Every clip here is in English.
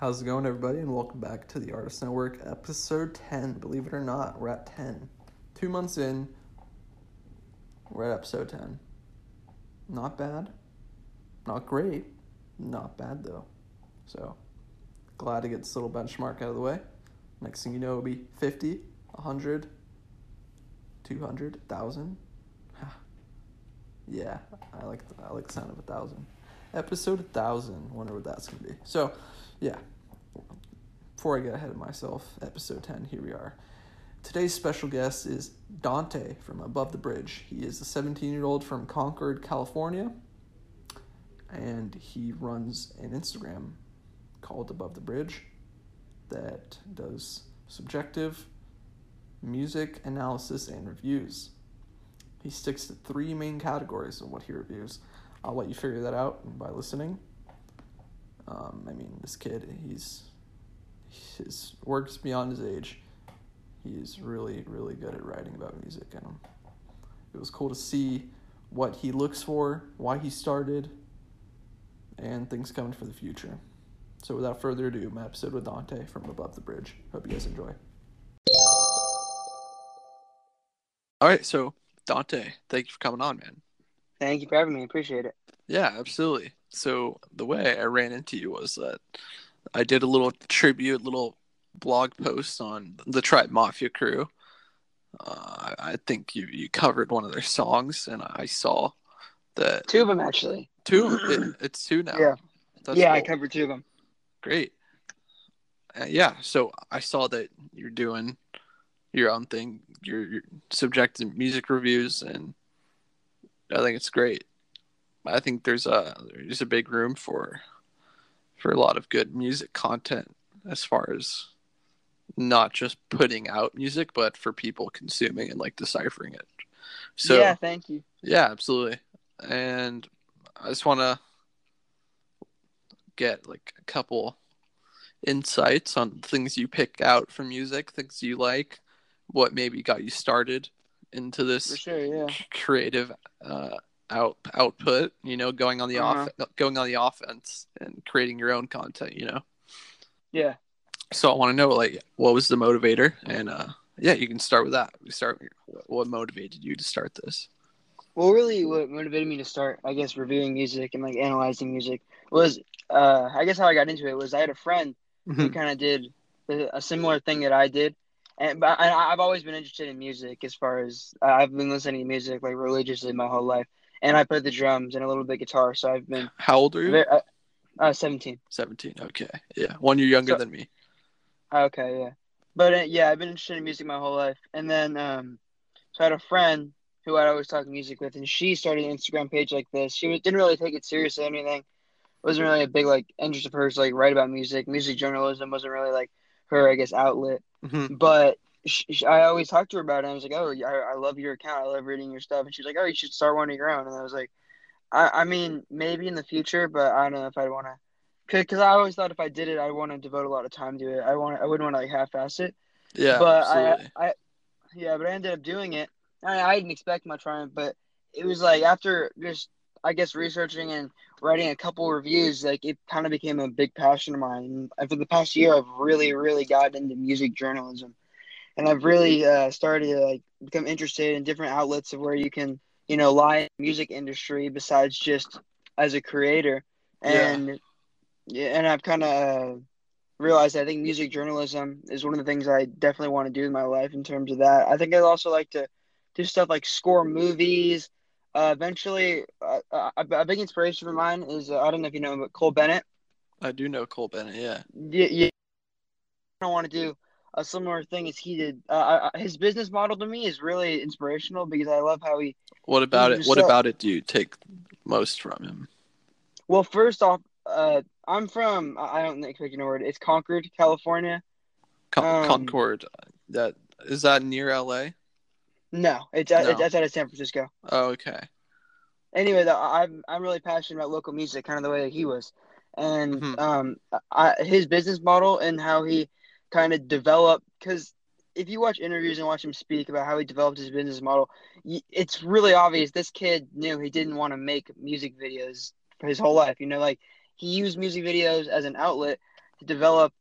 How's it going, everybody? And welcome back to the Artist Network, episode 10. Believe it or not, we're at 10. Two months in, we're at episode 10. Not bad. Not great. Not bad, though. So, glad to get this little benchmark out of the way. Next thing you know, it'll be 50, 100, 200, 1,000. yeah, I like, the, I like the sound of a 1,000. Episode 1,000. Wonder what that's to be. So, yeah, before I get ahead of myself, episode 10, here we are. Today's special guest is Dante from Above the Bridge. He is a 17 year old from Concord, California, and he runs an Instagram called Above the Bridge that does subjective music analysis and reviews. He sticks to three main categories of what he reviews. I'll let you figure that out by listening. Um, I mean, this kid, he's his work's beyond his age. He's really, really good at writing about music, and it was cool to see what he looks for, why he started, and things coming for the future. So, without further ado, my episode with Dante from Above the Bridge. Hope you guys enjoy. All right, so Dante, thank you for coming on, man. Thank you for having me. Appreciate it. Yeah, absolutely. So the way I ran into you was that I did a little tribute, little blog post on the Tribe Mafia crew. Uh, I think you you covered one of their songs, and I saw that two of them actually. Two, it, it's two now. Yeah, That's yeah, cool. I covered two of them. Great. Uh, yeah, so I saw that you're doing your own thing, your, your subjective music reviews, and I think it's great. I think there's a there's a big room for for a lot of good music content as far as not just putting out music, but for people consuming and like deciphering it. So yeah, thank you. Yeah, absolutely. And I just want to get like a couple insights on things you pick out from music, things you like, what maybe got you started into this sure, yeah. creative uh, out output. You know, going on the uh-huh. off going on the offense and creating your own content. You know. Yeah. So I want to know, like, what was the motivator, and uh, yeah, you can start with that. We start. What motivated you to start this? Well, really, what motivated me to start, I guess, reviewing music and like analyzing music was, uh, I guess, how I got into it was I had a friend mm-hmm. who kind of did a similar thing that I did, and but I, I've always been interested in music as far as I've been listening to music like religiously my whole life and I play the drums and a little bit guitar. So I've been. How old are you? Very, uh, uh, seventeen. Seventeen. Okay. Yeah, one year younger so, than me. Okay. Yeah, but uh, yeah, I've been interested in music my whole life, and then um, so I had a friend who I'd always talk music with, and she started an Instagram page like this. She was, didn't really take it seriously or anything. It wasn't really a big like interest of hers, like write about music. Music journalism wasn't really like her, I guess, outlet. Mm-hmm. But she, she, I always talked to her about it. I was like, "Oh, I, I love your account. I love reading your stuff." And she's like, "Oh, you should start one of your own." And I was like, "I, I mean, maybe in the future, but I don't know if I'd want to." Because I always thought if I did it, I want to devote a lot of time to it. I want, I wouldn't want to like half-ass it. Yeah, but absolutely. I, I, yeah, but I ended up doing it. I, I didn't expect much from it, but it was like after just I guess researching and writing a couple reviews, like it kind of became a big passion of mine. And for the past year, I've really, really gotten into music journalism and I've really uh, started to like become interested in different outlets of where you can, you know, lie in the music industry besides just as a creator. And yeah, and I've kind of uh, realized I think music journalism is one of the things I definitely want to do in my life in terms of that. I think I'd also like to do stuff like score movies. Uh, eventually, uh, uh a, a, big inspiration of mine is uh, I don't know if you know, but Cole Bennett. I do know Cole Bennett. Yeah. Yeah. yeah. I want to do a similar thing as he did. Uh, his business model to me is really inspirational because I love how he. What about it? What about it? Do you take most from him? Well, first off, uh, I'm from. I don't expect you know where it is. Concord, California. Con- um, Concord. That is that near L.A. No, it's no. it's outside of San Francisco. Oh, okay. Anyway, though, I'm I'm really passionate about local music, kind of the way that he was, and mm-hmm. um, I, his business model and how he kind of develop because if you watch interviews and watch him speak about how he developed his business model, it's really obvious this kid knew he didn't want to make music videos for his whole life. You know, like he used music videos as an outlet to develop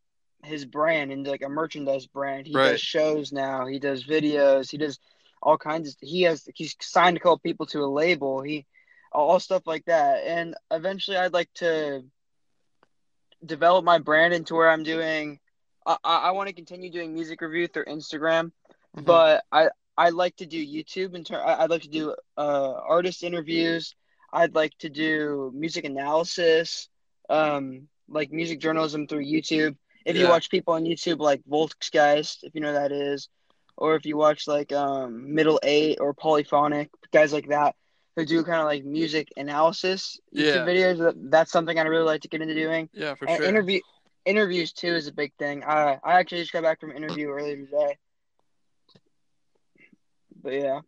his brand into like a merchandise brand. He Right. does shows now. He does videos. He does all kinds of. He has he's signed a couple people to a label. He all stuff like that. And eventually, I'd like to develop my brand into where I'm doing. I I, I want to continue doing music review through Instagram, Mhm. but I I like to do YouTube in turn. I'd like to do uh artist interviews. I'd like to do music analysis, um, like music journalism through YouTube. If you watch people on YouTube like Volksgeist, if you know who that is, or if you watch like um Middle Eight or Polyphonic, guys like that who do kind of like music analysis YouTube Yeah. videos, that's something I'd really like to get into doing. yeah, for And sure. interview interviews too is a big thing. I I actually just got back from an interview earlier today. But yeah.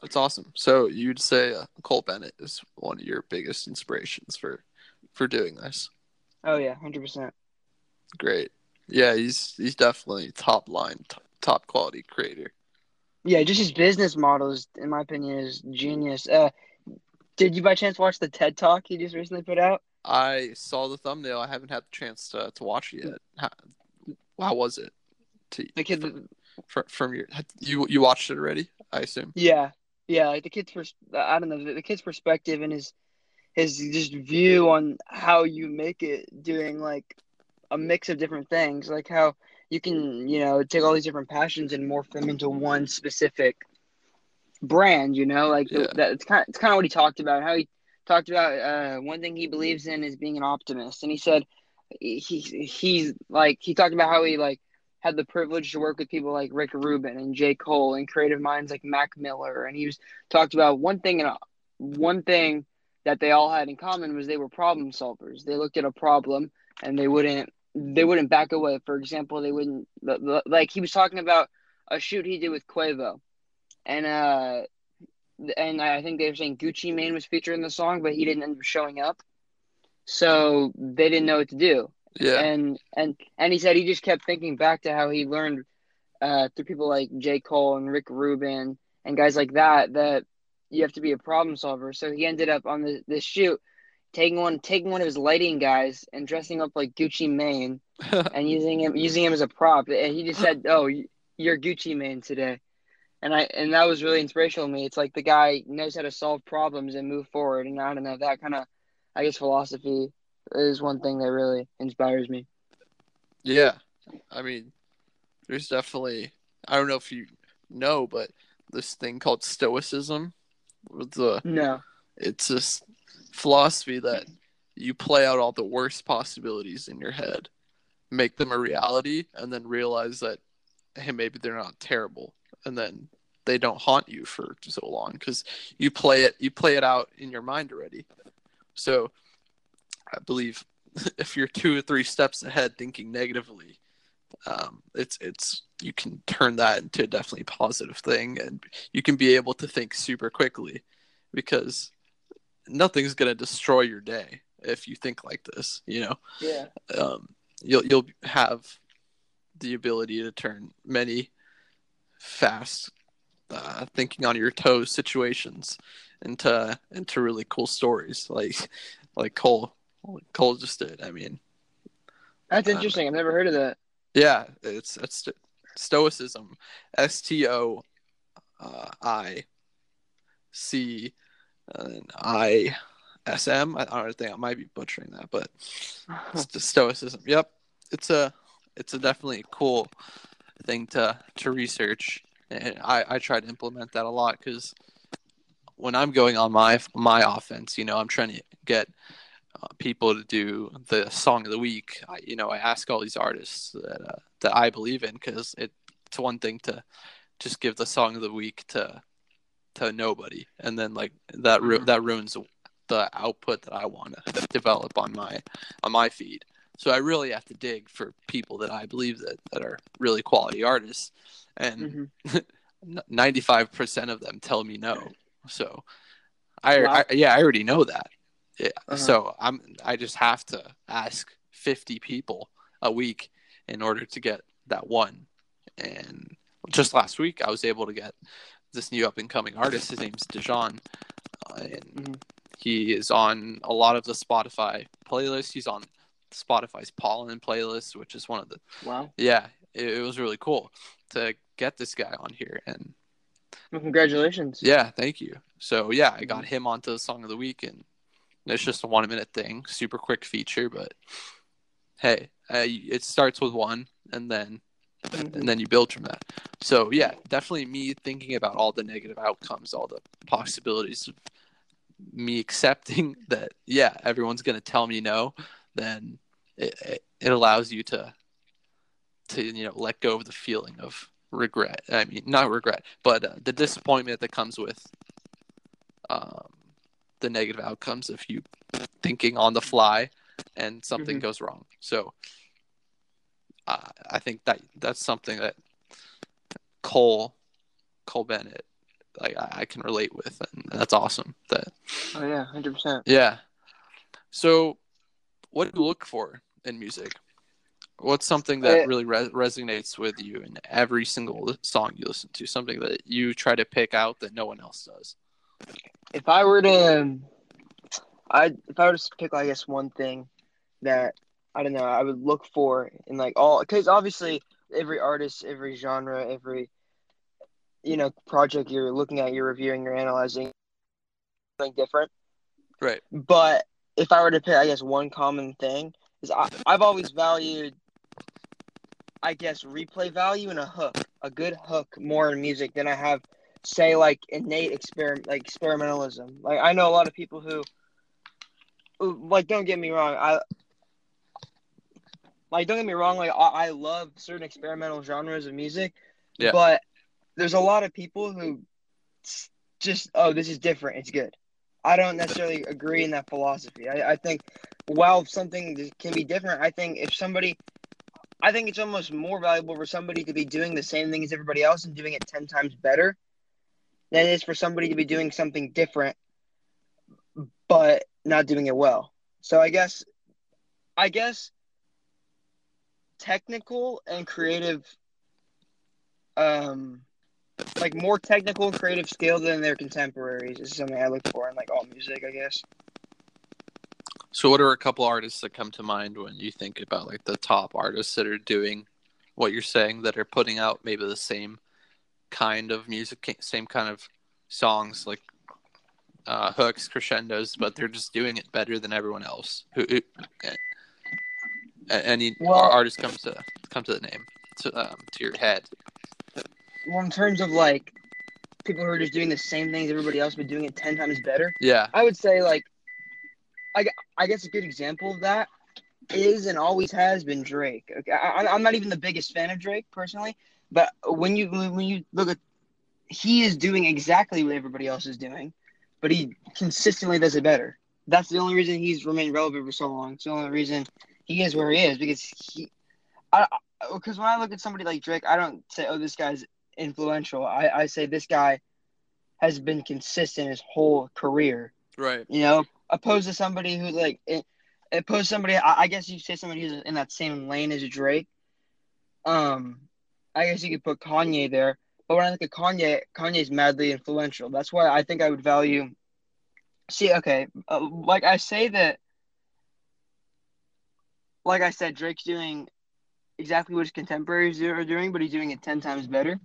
That's awesome. So you'd say uh, Cole Bennett is one of your biggest inspirations for for doing this. Oh yeah, hundred percent. Great. Yeah, he's he's definitely top line, top, top quality creator. Yeah, just his business models, in my opinion, is genius. Uh, did you by chance watch the TED Talk he just recently put out? I saw the thumbnail. I haven't had the chance to, to watch it yet. How, how was it? To, The kid, from, from your you you watched it already? I assume. yeah, yeah, like the kid's pers- I don't know, the, the kid's perspective and his his just view on how you make it, doing like a mix of different things, like how you can, you know, take all these different passions and morph them into one specific brand. You know, like the- that. It's kind, it's kind of what he talked about. How he talked about uh, one thing he believes in is being an optimist, and he said he he's like he talked about how he like had the privilege to work with people like Rick Rubin and J. Cole and creative minds like Mac Miller, and he was talked about one thing and one thing that they all had in common was they were problem solvers. They looked at a problem and they wouldn't they wouldn't back away. For example, they wouldn't like he was talking about a shoot he did with Quavo, and uh, and I think they were saying Gucci Mane was featured in the song, but he didn't end up showing up, so they didn't know what to do. Yeah. And and and he said he just kept thinking back to how he learned uh, through people like J. Cole and Rick Rubin and guys like that that you have to be a problem solver. So he ended up on the this shoot taking one taking one of his lighting guys and dressing up like Gucci Mane and using him using him as a prop. And he just said, "Oh, you're Gucci Mane today." And I and that was really inspirational to me. It's like the guy knows how to solve problems and move forward. And I don't know that kind of, I guess, philosophy is one thing that really inspires me. Yeah, I mean, there's definitely I don't know if you know, but this thing called Stoicism, with the No. it's this philosophy that you play out all the worst possibilities in your head, make them a reality, and then realize that hey, maybe they're not terrible, and then they don't haunt you for so long because you play it you play it out in your mind already. So, I believe if you're two or three steps ahead thinking negatively, um, it's it's you can turn that into a definitely positive thing, and you can be able to think super quickly because nothing's gonna destroy your day if you think like this. You know, Yeah. um, you'll you'll have the ability to turn many fast uh, thinking on your toes situations into into really cool stories like like Cole Cole just did. I mean, That's Uh, interesting. I've never heard of that. yeah, it's it's stoicism, S T O I C and I S M. I don't think I might be butchering that, but it's just stoicism. Yep, it's a it's a definitely cool thing to to research, and I I try to implement that a lot because when I'm going on my my offense, you know, I'm trying to get uh, people to do the song of the week. I, you know, I ask all these artists that uh, that I believe in because it, it's one thing to just give the song of the week to to nobody, and then like that ru- Mhm. that ruins the output that I want to develop on my on my feed. So I really have to dig for people that I believe that that are really quality artists, and hmm ninety five percent of them tell me no. So I, Wow. I yeah I already know that. Yeah. Uh-huh. So I'm I just have to ask 50 people a week in order to get that one. And just last week I was able to get this new up and coming artist. His name's Dijon. Uh, and Mhm. he is on a lot of the Spotify playlists. He's on Spotify's Pollen playlist, which is one of the Wow. yeah, it, it was really cool to get this guy on here and Well, congratulations. yeah, thank you. So yeah, I got him onto the song of the week, and it's just a one minute thing, super quick feature, but hey, uh, it starts with one, and then and then you build from that. So yeah, definitely me thinking about all the negative outcomes, all the possibilities, of me accepting that yeah, everyone's gonna tell me no, then it, it, allows you to to you know let go of the feeling of regret. I mean, not regret, but uh, the disappointment that comes with um, the negative outcomes of you thinking on the fly and something Mhm. goes wrong. So uh, I think that that's something that Cole Cole Bennett like I, I can relate with, and that's awesome. That Oh yeah, hundred percent. yeah. So, what do you look for in music? What's something that really re- resonates with you in every single song you listen to? Something that you try to pick out that no one else does. If I were to, um, I if I were to pick, I guess one thing that I don't know, I would look for in like all because obviously every artist, every genre, every you know project you're looking at, you're reviewing, you're analyzing, something different. Right. But if I were to pick, I guess one common thing is I, I've always valued, I guess, replay value and a hook, a good hook more in music than I have, say, like innate experiment, like experimentalism. Like I know a lot of people who, like, don't get me wrong, I. Like, don't get me wrong. Like, I, I love certain experimental genres of music, Yeah. but there's a lot of people who just, oh, this is different. It's good. I don't necessarily agree in that philosophy. I, I think while something can be different, I think if somebody, I think it's almost more valuable for somebody to be doing the same thing as everybody else and doing it 10 times better than it is for somebody to be doing something different but not doing it well. So I guess, I guess technical and creative, um, like more technical and creative skill than their contemporaries is something I look for in like all music, I guess. So, what are a couple artists that come to mind when you think about like the top artists that are doing what you're saying that are putting out maybe the same kind of music, same kind of songs, like uh, hooks, crescendos, but they're just doing it better than everyone else. Who, who any Well- artist comes to come to the name to um, to your head? Well, in terms of like people who are just doing the same things everybody else but doing it 10 times better, Yeah, I would say like I, I guess a good example of that is and always has been Drake. Okay, I, I'm not even the biggest fan of Drake personally, but when you when you look at he is doing exactly what everybody else is doing, but he consistently does it better. That's the only reason he's remained relevant for so long. It's the only reason he is where he is because he, I because when I look at somebody like Drake, I don't say oh this guy's influential. I, I say this guy has been consistent his whole career right. you know, opposed to somebody who's like, it, opposed to somebody, I, I guess you say somebody who's in that same lane as Drake. Um, I guess you could put Kanye there, but when I look at Kanye, Kanye's madly influential. That's why I think I would value. See, okay, uh, like I say that, like I said, Drake's doing exactly what his contemporaries are doing, but he's doing it ten times better.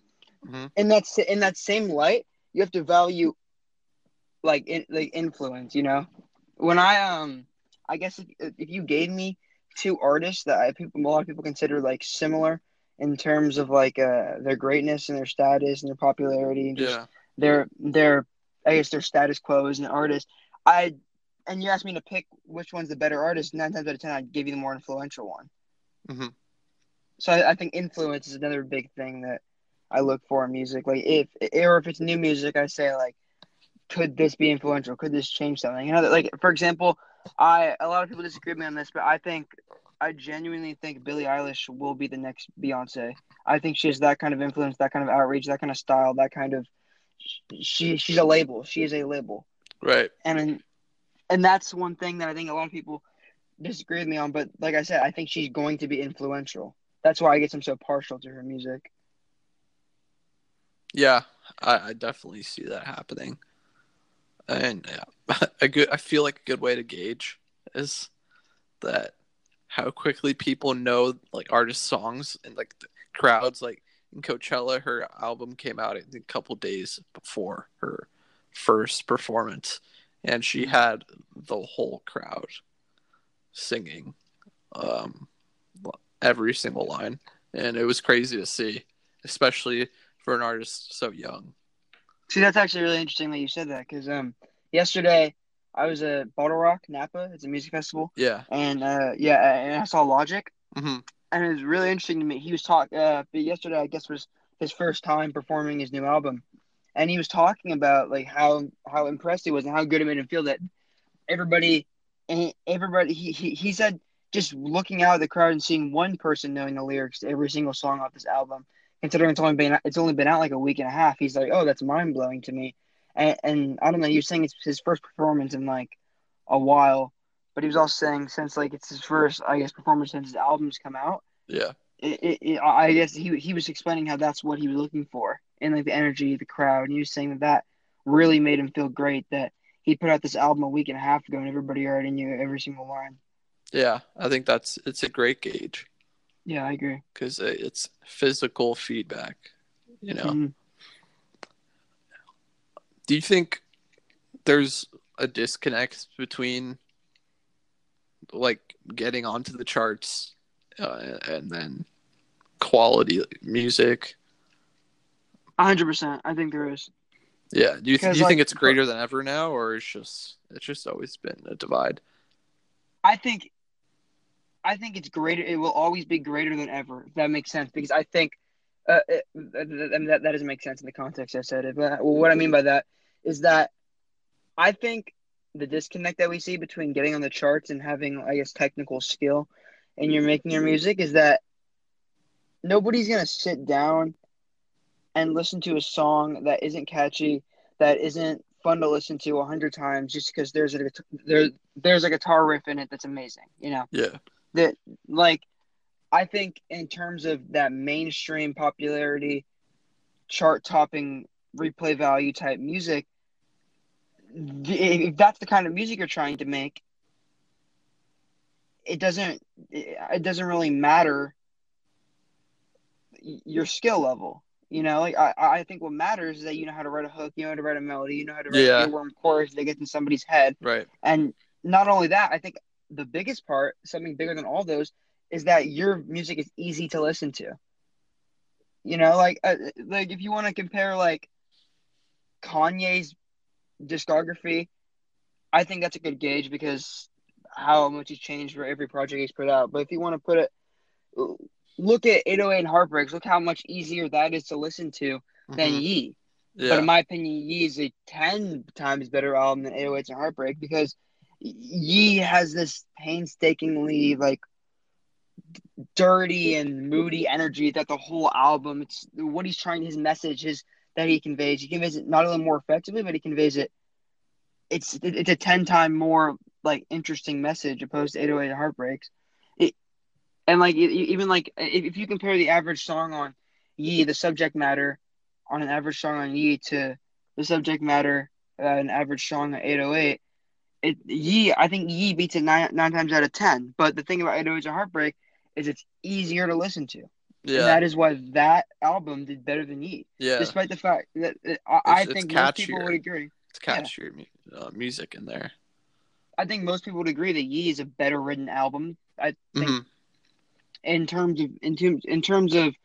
Mhm. In that in that same light, you have to value like in, like influence. You know, when I um, I guess if, if you gave me two artists that I people a lot of people consider like similar in terms of like uh their greatness and their status and their popularity and just Yeah, their their I guess their status quo as an artist. I and you asked me to pick which one's the better artist. Nine times out of ten, I'd give you the more influential one. Mhm. So I, I think influence is another big thing that I look for music. Like if or if it's new music, I say like, could this be influential? Could this change something? You know, like for example, I a lot of people disagree with me on this, but I think I genuinely think Billie Eilish will be the next Beyonce. I think she has that kind of influence, that kind of outreach, that kind of style, that kind of she she's a label. She is a label, right. and and that's one thing that I think a lot of people disagree with me on. But like I said, I think she's going to be influential. That's why I guess I'm so partial to her music. Yeah, I, I definitely see that happening. And yeah, a good I feel like a good way to gauge is that how quickly people know like artist songs and like the crowds like in Coachella her album came out a couple days before her first performance and she Mm. had the whole crowd singing um every single line and it was crazy to see especially for an artist so young See, that's actually really interesting that you said that because um, yesterday I was at Bottle Rock Napa. It's a music festival, yeah and uh, yeah, and I saw Logic, hmm and it was really interesting to me. He was talking. Uh, but yesterday, I guess was his first time performing his new album, and he was talking about like how how impressed he was and how good it made him feel that everybody, everybody. He he he said just looking out at the crowd and seeing one person knowing the lyrics to every single song off this album, considering it's only been it's only been out like a week and a half. He's like, oh, that's mind blowing to me. And, and I don't know. You're saying it's his first performance in like a while, but he was also saying since like it's his first, I guess, performance since his album's come out. yeah It, it, it, I guess he he was explaining how that's what he was looking for in like the energy, of the crowd, and he was saying that that really made him feel great that he put out this album a week and a half ago and everybody already knew every single line. yeah i think that's it's a great gauge Yeah, I agree. because it's physical feedback you know Mhm. do you think there's a disconnect between like getting onto the charts uh, and then quality music A hundred percent. I think there is. yeah do you, th- do you think it's greater than ever now or it's just it's just always been a divide I think I think it's greater it will always be greater than ever, if that makes sense. Because I think uh, it, that, that doesn't make sense in the context I said it. But what I mean by that is that I think the disconnect that we see between getting on the charts and having, I guess, technical skill and you're making your music is that nobody's gonna sit down and listen to a song that isn't catchy, that isn't fun to listen to a hundred times just because there's a there there's a guitar riff in it that's amazing. You know yeah that like I think in terms of that mainstream popularity, chart topping, replay value type music, if that's the kind of music you're trying to make, it doesn't it doesn't really matter your skill level. You know, like I, I think what matters is that you know how to write a hook, you know how to write a melody, you know how to write Yeah. a earworm chorus that gets in somebody's head. right And not only that, I think the biggest part, something bigger than all those, is that your music is easy to listen to. You know, like uh, like if you want to compare like Kanye's discography, I think that's a good gauge because how much he's changed for every project he's put out. But if you want to put it, look at 808 and Heartbreaks. Look how much easier that is to listen to than Mhm. Yee. yeah But in my opinion, Yee is a ten times better album than 808s and Heartbreak because Yee has this painstakingly like dirty and moody energy that the whole album. It's what he's trying, his message, his that he conveys. He conveys it not only more effectively, but he conveys it. It's it's a ten time more like interesting message opposed to 808 Heartbreaks. It, and like even like if, if you compare the average song on Yee, the subject matter on an average song on Yee to the subject matter uh, an average song on 808, it Yee I think Yee beats it nine nine times out of ten. But the thing about 808s a Heartbreak is it's easier to listen to, yeah and that is why that album did better than Yee, yeah despite the fact that that I, I it's think most people would agree. it's catchier mu- uh, music in there I think most people would agree that Yee is a better written album. I think Mhm. in terms of in, terms in terms of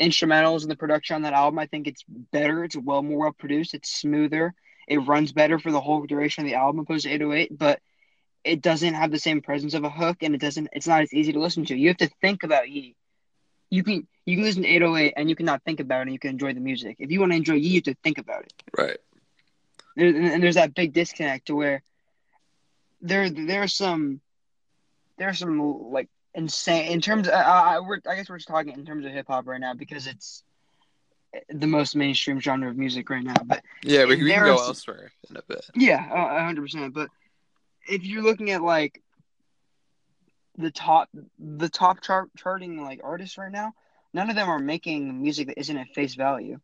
instrumentals and the production on that album, I think it's better. It's well more well produced. It's smoother. It runs better for the whole duration of the album opposed to 808, but it doesn't have the same presence of a hook, and it doesn't. It's not as easy to listen to. You have to think about Yee. You can you can listen to 808 and you cannot think about it, and you can enjoy the music. If you want to enjoy Yee, you have to think about it. right and and there's that big disconnect to where there there's some there's some like insane in terms. Of, I, I we're I guess we're just talking in terms of hip hop right now because it's the most mainstream genre of music right now. But yeah we, we can go elsewhere in a bit yeah, a hundred percent. But if you're looking at like the top the top chart charting like artists right now, none of them are making music that isn't at face value.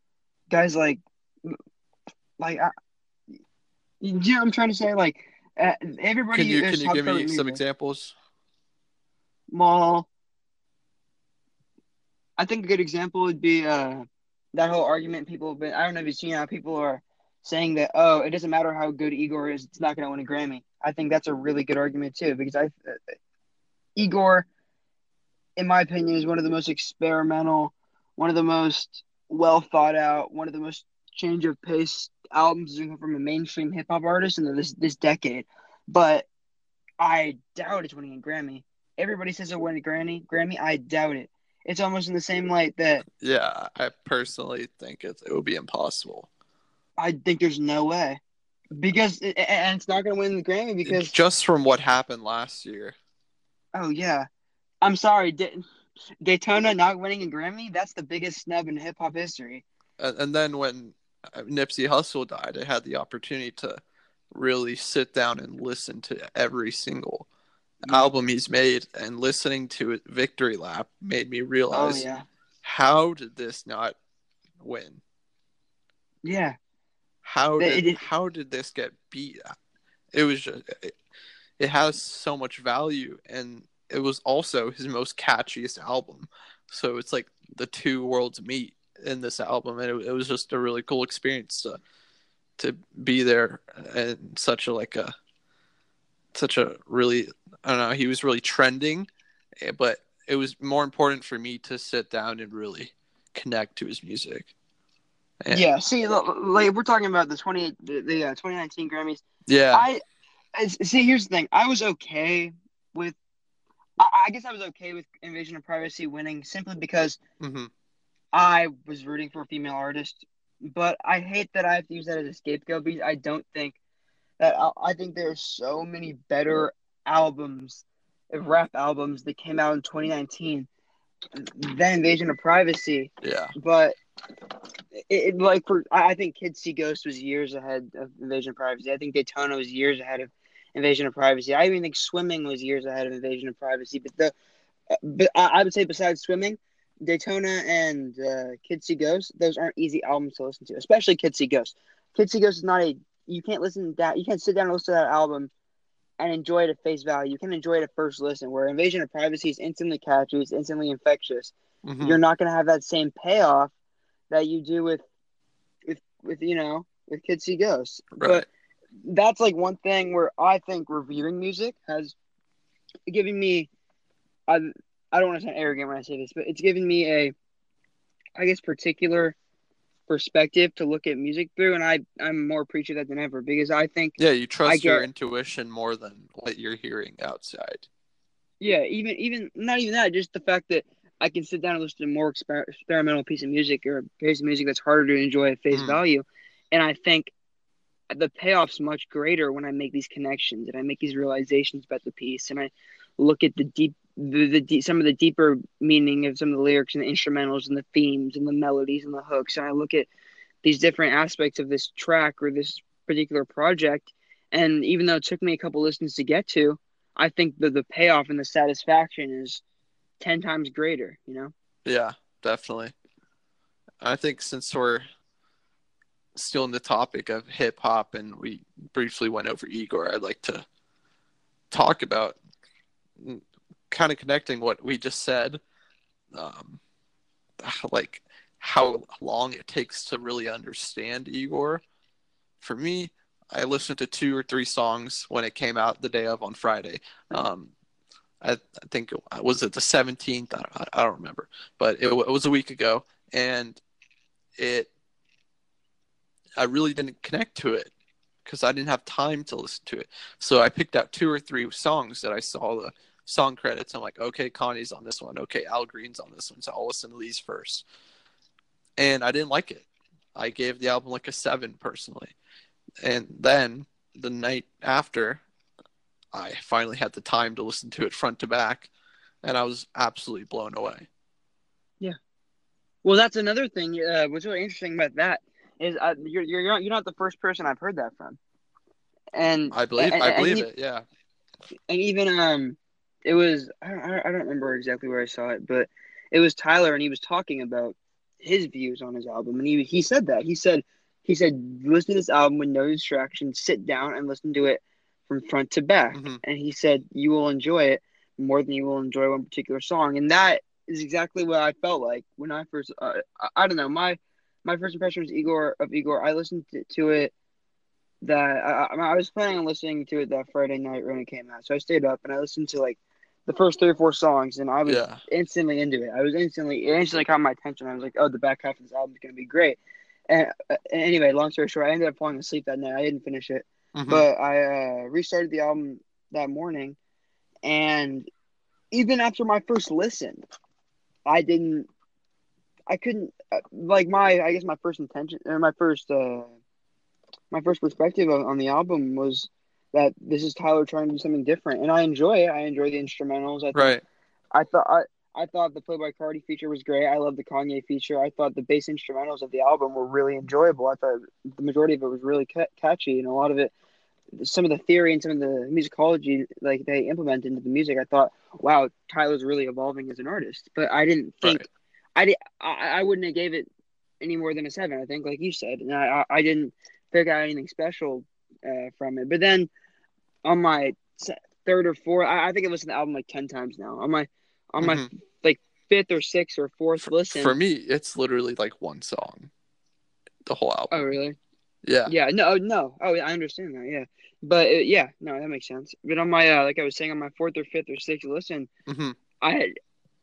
Guys like like I, you know what I'm trying to say like uh, everybody can you can you give me some examples Well, I think a good example would be uh, that whole argument people have been. I don't know if you've seen how people are saying that. Oh, it doesn't matter how good Igor is; it's not going to win a Grammy. I think that's a really good argument too, because I, uh, Igor, in my opinion, is one of the most experimental, one of the most well thought out, one of the most change of pace albums from a mainstream hip hop artist in this this decade. But I doubt it's winning a Grammy. Everybody says it win a Grammy. Grammy, I doubt it. It's almost in the same light that Yeah, I personally think it it would be impossible. I think there's no way because and it's not going to win the Grammy because just from what happened last year. Oh yeah, I'm sorry, Daytona not winning a Grammy. That's the biggest snub in hip hop history. And, and then when uh, Nipsey Hussle died, I had the opportunity to really sit down and listen to every single. Album he's made and listening to it victory lap made me oh, realize oh, yeah. how did this not win? Yeah. How did it, how did this get beat? It was just it, it has so much value and it was also his most catchiest album. So it's like the two worlds meet in this album and it, it was just a really cool experience to to be there and such a like a such a really I don't know he was really trending, eh, but it was more important for me to sit down and really connect to his music. And, yeah, see, like we're talking about the twenty the, the uh, 2019 Grammys. Yeah, I, I see. Here's the thing: I was okay with. I, I guess I was okay with Invasion of Privacy winning simply because mm-hmm. I was rooting for a female artist but I hate that I have to use that as a scapegoat because I don't think that I, I think there are so many better albums, rap albums that came out in 2019 than Invasion of Privacy. Yeah. But it, it, like for I think Kids See Ghost was years ahead of Invasion of Privacy. I think Daytona was years ahead of Invasion of Privacy. I even think Swimming was years ahead of Invasion of Privacy. But the but I would say besides Swimming, Daytona and uh, Kids See Ghost, those aren't easy albums to listen to, especially Kids See Ghost. Kids See Ghost is not a you can't listen to that you can't sit down and listen to that album and enjoy it at face value. You can enjoy it at first listen. Where Invasion of Privacy is instantly catchy, it's instantly infectious. Mm-hmm. You're not gonna have that same payoff that you do with with with you know with Kids See Ghosts. Right. But that's like one thing where I think reviewing music has given me. I I don't want to sound arrogant when I say this, but it's given me a, I guess, particular perspective to look at music through, and I I'm more appreciative that than ever because I think yeah, you trust get, your intuition more than what you're hearing outside. Yeah, even even not even that, just the fact that I can sit down and listen to a more exper- experimental piece of music or a piece of music that's harder to enjoy at face mm. value, and I think the payoff's much greater when I make these connections and I make these realizations about the piece and I look at the deep the, the some of the deeper meaning of some of the lyrics and the instrumentals and the themes and the melodies and the hooks. And i look at these different aspects of this track or this particular project. And even though it took me a couple listens to get to i think the the payoff and the satisfaction is 10 times greater you know? Yeah definitely. I think since we're still in the topic of hip hop and we briefly went over igor i'd like to talk about kind of connecting what we just said, um, like how long it takes to really understand Igor. For me, I listened to two or three songs when it came out the day of on Friday. Um, I, I, think was it the seventeenth. I, I, don't remember, but it, it was a week ago, and it. I really didn't connect to it because I didn't have time to listen to it. So I picked out two or three songs that I saw the song credits. I'm like, okay, Kanye's on this one. Okay, Al Green's on this one. So I'll listen to these first. And I didn't like it. I gave the album like a seven personally. And then the night after, I finally had the time to listen to it front to back, and I was absolutely blown away. Yeah. Well, that's another thing. Uh, what's really interesting about that is uh, you're you're not, you're not the first person I've heard that from. And I believe and, I believe it. Yeah. And even um, it was I don't, I don't remember exactly where I saw it, but it was Tyler, and he was talking about his views on his album, and he he said that he said he said listen to this album with no distractions, sit down and listen to it from front to back, mm-hmm. and he said you will enjoy it. more than you will enjoy one particular song, and that is exactly what I felt like when I first. Uh, I, I don't know my my first impression was Igor of Igor. I listened to, to it that I, I was planning on listening to it that Friday night when it came out, so I stayed up and I listened to like the first three or four songs, and I was Yeah. instantly into it. I was instantly it instantly caught my attention. I was like, oh, the back half of this album is gonna be great. And uh, anyway, long story short, I ended up falling asleep that night. I didn't finish it, Mhm. but I uh, restarted the album that morning, and even after my first listen, I didn't. I couldn't uh, like my I guess my first intention or my first uh my first perspective on, on the album was that this is Tyler trying to do something different, and I enjoy it. I enjoy the instrumentals. I think right. I thought I, I thought the Playboi Carti feature was great. I love the Kanye feature. I thought the bass instrumentals of the album were really enjoyable. I thought the majority of it was really ca- catchy, and a lot of it, some of the theory and some of the musicology like they implemented into the music. I thought, wow, Tyler's really evolving as an artist. But I didn't think Right. I did. I, I wouldn't have gave it any more than a seven. I think, like you said, and I I, I didn't pick out anything special uh, from it. But then on my third or fourth, I, I think I listened to the album like ten times now. On my on my Mhm. like fifth or sixth or fourth For, listen. for me, it's literally like one song, the whole album. oh really? yeah. Yeah. No. No. Oh, I understand that. Yeah. But uh, yeah, no, that makes sense. But on my uh, like I was saying on my fourth or fifth or sixth listen, hmm I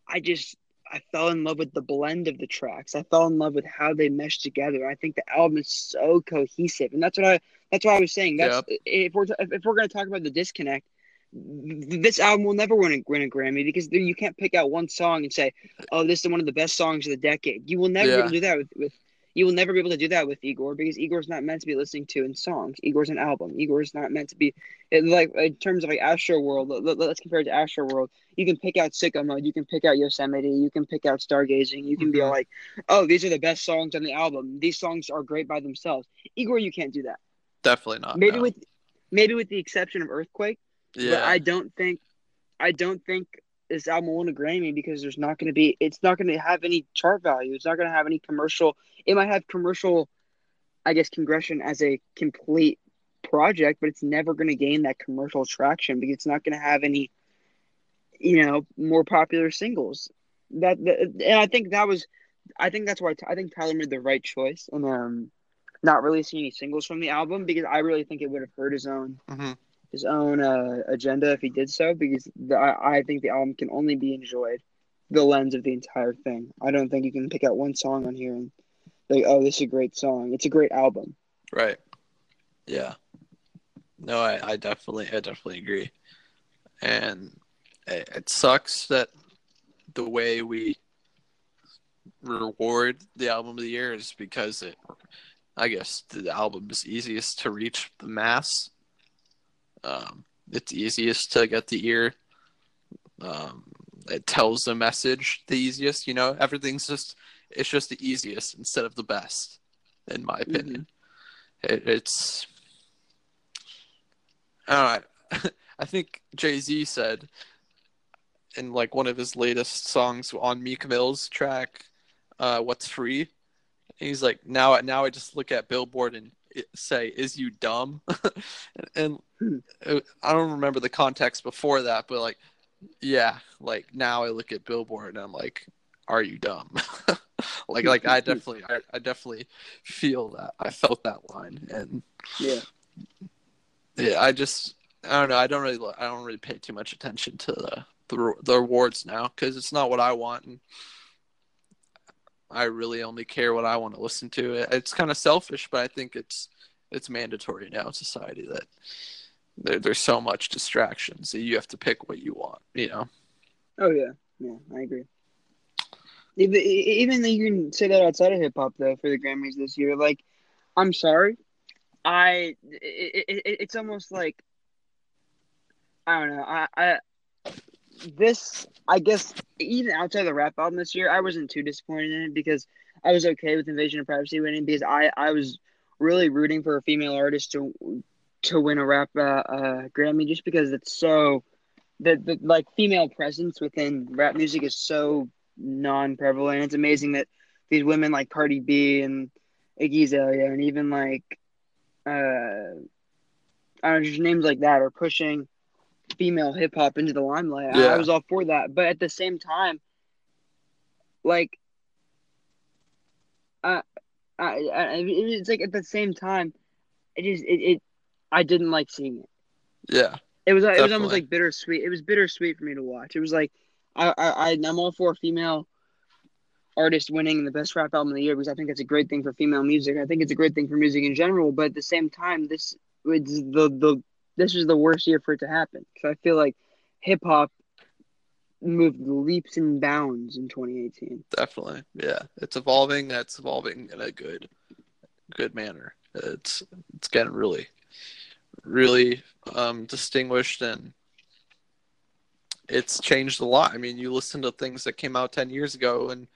I just I fell in love with the blend of the tracks. I fell in love with how they mesh together. I think the album is so cohesive, and that's what I that's what I was saying. That's if we're if, we're gonna talk about the disconnect, this album will never win a, win a Grammy because you can't pick out one song and say, "Oh, this is one of the best songs of the decade." You will never be able to do that with, with you will never be able to do that with Igor because Igor's not meant to be listening to in songs. Igor's an album. Igor's not meant to be like in terms of like Astro World. Let, us compare it to Astro World. You can pick out Sicko Mode. You can pick out Yosemite. You can pick out Stargazing. You can be Mhm. like, "Oh, these are the best songs on the album. These songs are great by themselves." Igor, you can't do that. Definitely not. Maybe no. with maybe with the exception of Earthquake. yeah. But I don't think I don't think this album will win a Grammy because there's not going to be it's not going to have any chart value. It's not going to have any commercial. It might have commercial, I guess, congression as a complete project, but it's never going to gain that commercial traction because it's not going to have any, you know, more popular singles. That, that and I think that was, I think that's why I think Tyler made the right choice and um, not releasing any singles from the album because I really think it would have hurt his own Mhm. his own uh, agenda if he did so because the, I, I think the album can only be enjoyed the lens of the entire thing. I don't think you can pick out one song on here and like, oh, this is a great song. It's a great album. Right. Yeah. No, I, I definitely, I definitely agree. And it, it sucks that the way we reward the album of the year is because it, I guess, the album is easiest to reach the mass. Um, it's easiest to get the ear. Um, it tells the message the easiest. You know, everything's just, it's just the easiest instead of the best, in my opinion. It, it's all right. I think Jay Z said in like one of his latest songs on Meek Mill's track, uh, "What's Free." He's like, now, now I just look at Billboard and say, "Is you dumb?" and Hmm. I don't remember the context before that, but like, yeah, like now I look at Billboard and I'm like, "Are you dumb?" like, like I definitely, I, I definitely feel that. I felt that line, and Yeah. yeah, I just I don't know. I don't really I don't really pay too much attention to the the, the awards now because it's not what I want, and I really only care what I want to listen to. It's kind of selfish, but I think it's it's mandatory now in society that there, there's so much distractions that you have to pick what you want. You know? Oh yeah, yeah, I agree. Even even though you can say that outside of hip hop though for the Grammys this year, like, I'm sorry, I it, it- it's almost like I don't know. I, I this I guess even outside the rap album this year, I wasn't too disappointed in it because I was okay with Invasion of Privacy winning because I I was really rooting for a female artist to to win a rap uh, uh, Grammy just because it's so the, the like female presence within rap music is so non-prevalent. It's amazing that these women like Cardi B and Iggy Azalea and even like uh I don't know, just names like that are pushing female hip hop into the limelight. I- Yeah. I was all for that, but at the same time, like, uh, I, I, it's like at the same time, it is it, it I didn't like seeing it. Yeah. It was it was almost like bittersweet. It was bittersweet for me to watch. It was like I I I'm all for female artist winning the best rap album of the year because I think it's a great thing for female music. I think it's a great thing for music in general. But at the same time, this was the the this was the worst year for it to happen because I feel like hip hop moved leaps and bounds in 2018. Definitely. Yeah. It's evolving. That's evolving in a good good manner. It's it's getting really really um distinguished and it's changed a lot. I mean, you listen to things that came out 10 years ago and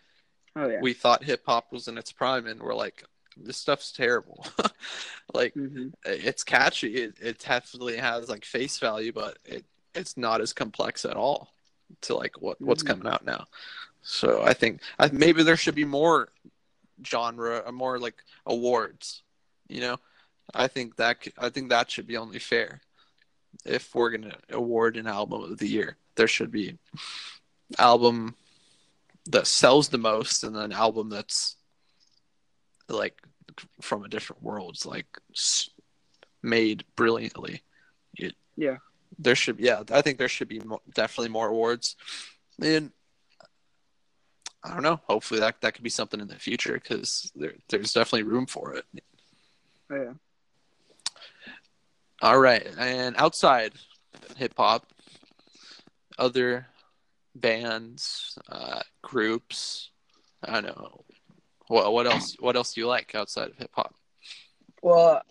Oh yeah. we thought hip hop was in its prime and we're like this stuff's terrible. like hmm it's catchy. It, it definitely has like face value, but it it's not as complex at all to like what what's Mhm. coming out now. So I think I, maybe there should be more genre, or more like awards. You know, I think that I think that should be only fair. If we're gonna award an album of the year, there should be album that sells the most, and then album that's like from a different world, like made brilliantly. It, Yeah. there should yeah, I think there should be definitely more awards, and I don't know. Hopefully that that could be something in the future because there there's definitely room for it. Oh yeah. All right, and outside hip hop, other bands, uh, groups. I don't know. What what else? What else do you like outside of hip hop? Well,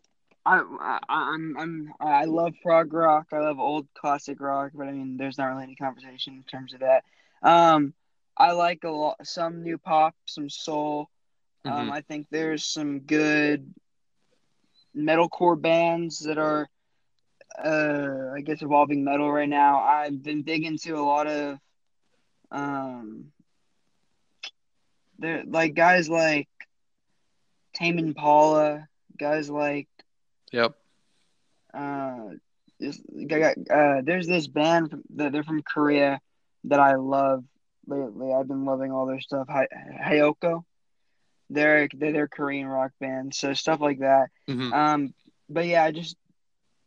I, I I'm I'm I love prog rock. I love old classic rock, but I mean, there's not really any conversation in terms of that. Um, I like a lot some new pop, some soul. Um, Mhm. I think there's some good metalcore bands that are, uh, I guess, evolving metal right now. I've been big into a lot of, um, there like guys like Tame Impala, guys like Yep. uh, uh, there's this band from, that they're from Korea that I love lately. I've been loving all their stuff. Hi, Hayoko, they're they're Korean rock band, so stuff like that. hmm Um, but yeah, I just,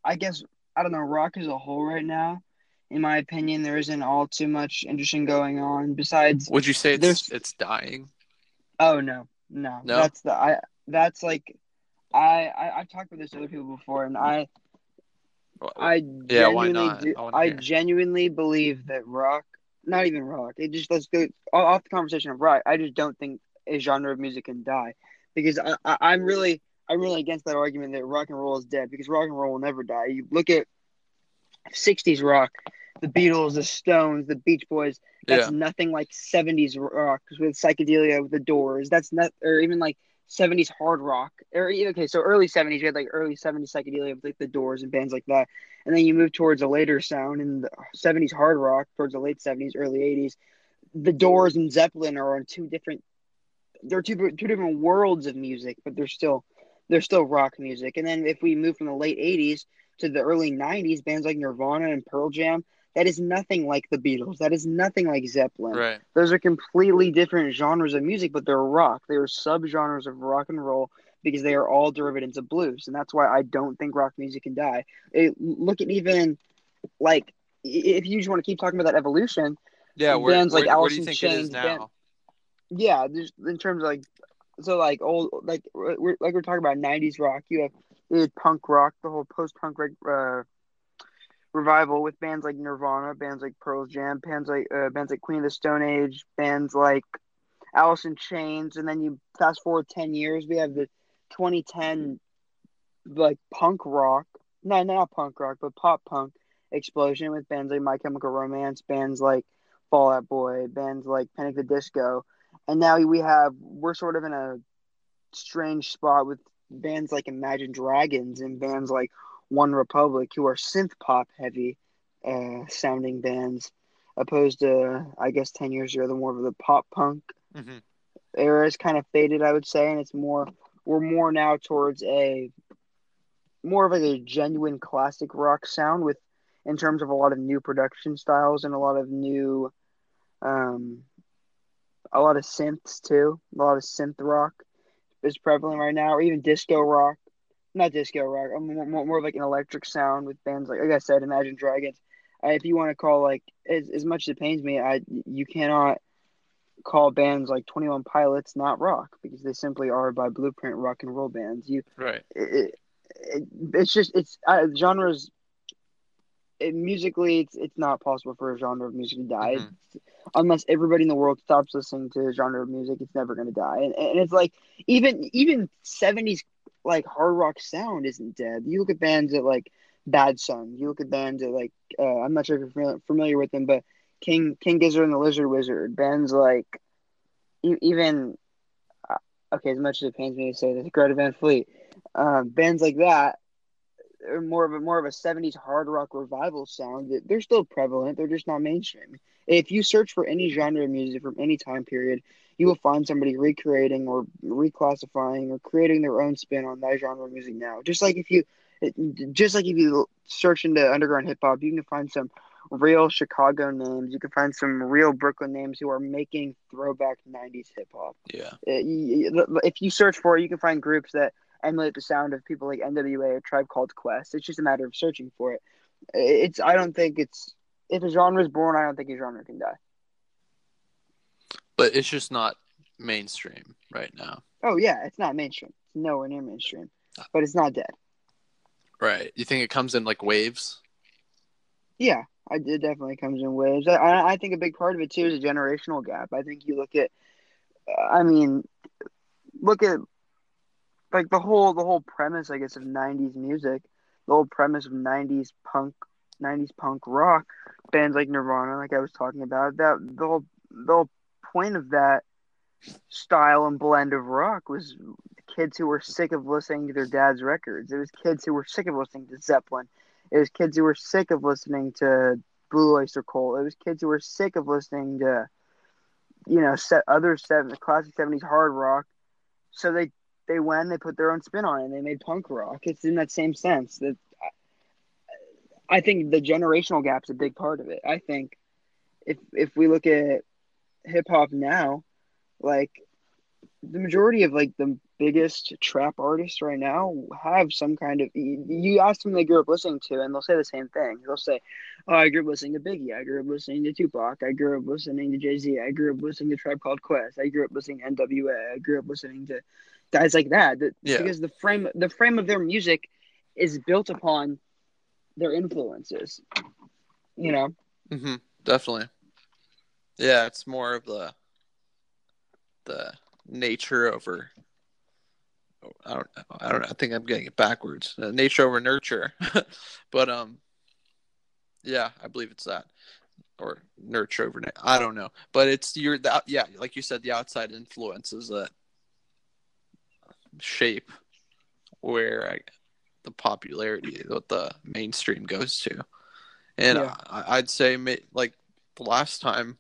I guess I don't know. Rock as a whole right now, in my opinion, there isn't all too much interesting going on. Besides, Would you say it's There's- it's dying? Oh no, no, No? that's the I. That's like, I, I I've talked with this other people before, and I I Yeah, why genuinely not? do. I I genuinely believe that rock, not even rock. It just let's go off the conversation of rock. I just don't think a genre of music can die because I, I I'm really I'm really against that argument that rock and roll is dead because rock and roll will never die. You look at '60s rock, the Beatles, the Stones, the Beach Boys. That's Yeah. nothing like '70s rock with psychedelia with the Doors. That's not or even like. 70s hard rock or okay so early 70s you had like early 70s psychedelia with like the doors and bands like that and then you move towards a later sound in the 70s hard rock towards the late 70s early 80s the doors and zeppelin are on two different they're two, two different worlds of music but they're still they're still rock music and then if we move from the late 80s to the early 90s bands like nirvana and pearl jam that is nothing like the beatles that is nothing like zeppelin Right. those are completely different genres of music, but they're rock. They are subgenres of rock and roll because they are all derivatives of blues, and that's why I don't think rock music can die. It, look at even like if you just want to keep talking about that evolution, Yeah. Where, Bands like where, where do you Alice think in it is Chains, band- yeah, just in terms of like so like old like we're like we're talking about '90s rock. You have, you had punk rock, the whole post punk uh, revival with bands like Nirvana, bands like Pearl Jam, bands like uh, bands like Queen of the Stone Age, bands like Alice in Chains, and then you fast forward ten years, we have the 2010 like punk rock, no, not punk rock, but pop punk explosion with bands like My Chemical Romance, bands like Fall Out Boy, bands like Panic! the Disco, and now we have we're sort of in a strange spot with bands like Imagine Dragons and bands like OneRepublic, who are synth pop heavy uh, sounding bands, opposed to I guess ten years ago the more of the pop punk hmm era is kind of faded, I would say, and it's more we're more now towards a more of like a genuine classic rock sound with in terms of a lot of new production styles and a lot of new, um, a lot of synths too. A lot of synth rock is prevalent right now, or even disco rock. Not disco rock, more, more, like an electric sound with bands like, like I said, Imagine Dragons. Uh, if you want to call like as, as much as it pains me, I you cannot call bands like Twenty One Pilots not rock because they simply are by blueprint rock and roll bands. You right. It, it, it's just it's uh, genres. It, musically, it's it's not possible for a genre of music to die Mhm. unless everybody in the world stops listening to a genre of music. It's never going to die, and, and it's like even even seventies like hard rock sound isn't dead. You look at bands that like Bad Son. You look at bands that like uh, I'm not sure if you're familiar, with them, but King King Gizzard and the Lizard Wizard. Bands like even uh, okay, as much as it pains me to say this, Greta Van Fleet. Uh, bands like that more of a more of a '70s hard rock revival sound. That they're still prevalent. They're just not mainstream. If you search for any genre of music from any time period, you will find somebody recreating or reclassifying or creating their own spin on that genre of music now. Just like if you, just like if you search into underground hip hop, you can find some real Chicago names. You can find some real Brooklyn names who are making throwback '90s hip hop. Yeah. Uh, If you search for it, you can find groups that emulate the sound of people like NWA or Tribe Called Quest. It's just a matter of searching for it. It's I don't think it's if a genre is born, I don't think a genre can die. But it's just not mainstream right now. Oh yeah, it's not mainstream. It's nowhere near mainstream, but it's not dead. Right. You think it comes in like waves? Yeah, I, it definitely comes in waves. I, I think a big part of it too is a generational gap. I think you look at, I mean, look at like the whole the whole premise, I guess, of '90s music, the whole premise of '90s punk, '90s punk rock bands like Nirvana, like I was talking about. That the whole the whole point of that style and blend of rock was kids who were sick of listening to their dad's records. It was kids who were sick of listening to Zeppelin. It was kids who were sick of listening to Blue Oyster Cult. It was kids who were sick of listening to, you know, set other seven classic seventies hard rock. So they they went, they put their own spin on it, and they made punk rock. It's in that same sense that I think the generational gap's a big part of it. I think if if we look at hip hop now, like the majority of like the biggest trap artists right now have some kind of you ask them they grew up listening to and they'll say the same thing. They'll say oh i grew up listening to biggie. I grew up listening to tupac. I grew up listening to jay-z. I grew up listening to tribe called quest. I grew up listening to nwa i grew up listening to guys like that, that Yeah. because the frame the frame of their music is built upon their influences you know hmm Definitely. Yeah, it's more of the the nature over. I don't. I don't. know. I think I'm getting it backwards. Uh, nature over nurture, but um, yeah, I believe it's that, or nurture over. I don't know, but it's your that. Yeah, like you said, the outside influences that shape where I, the popularity, what the mainstream goes to, and Yeah. I, I'd say like the last time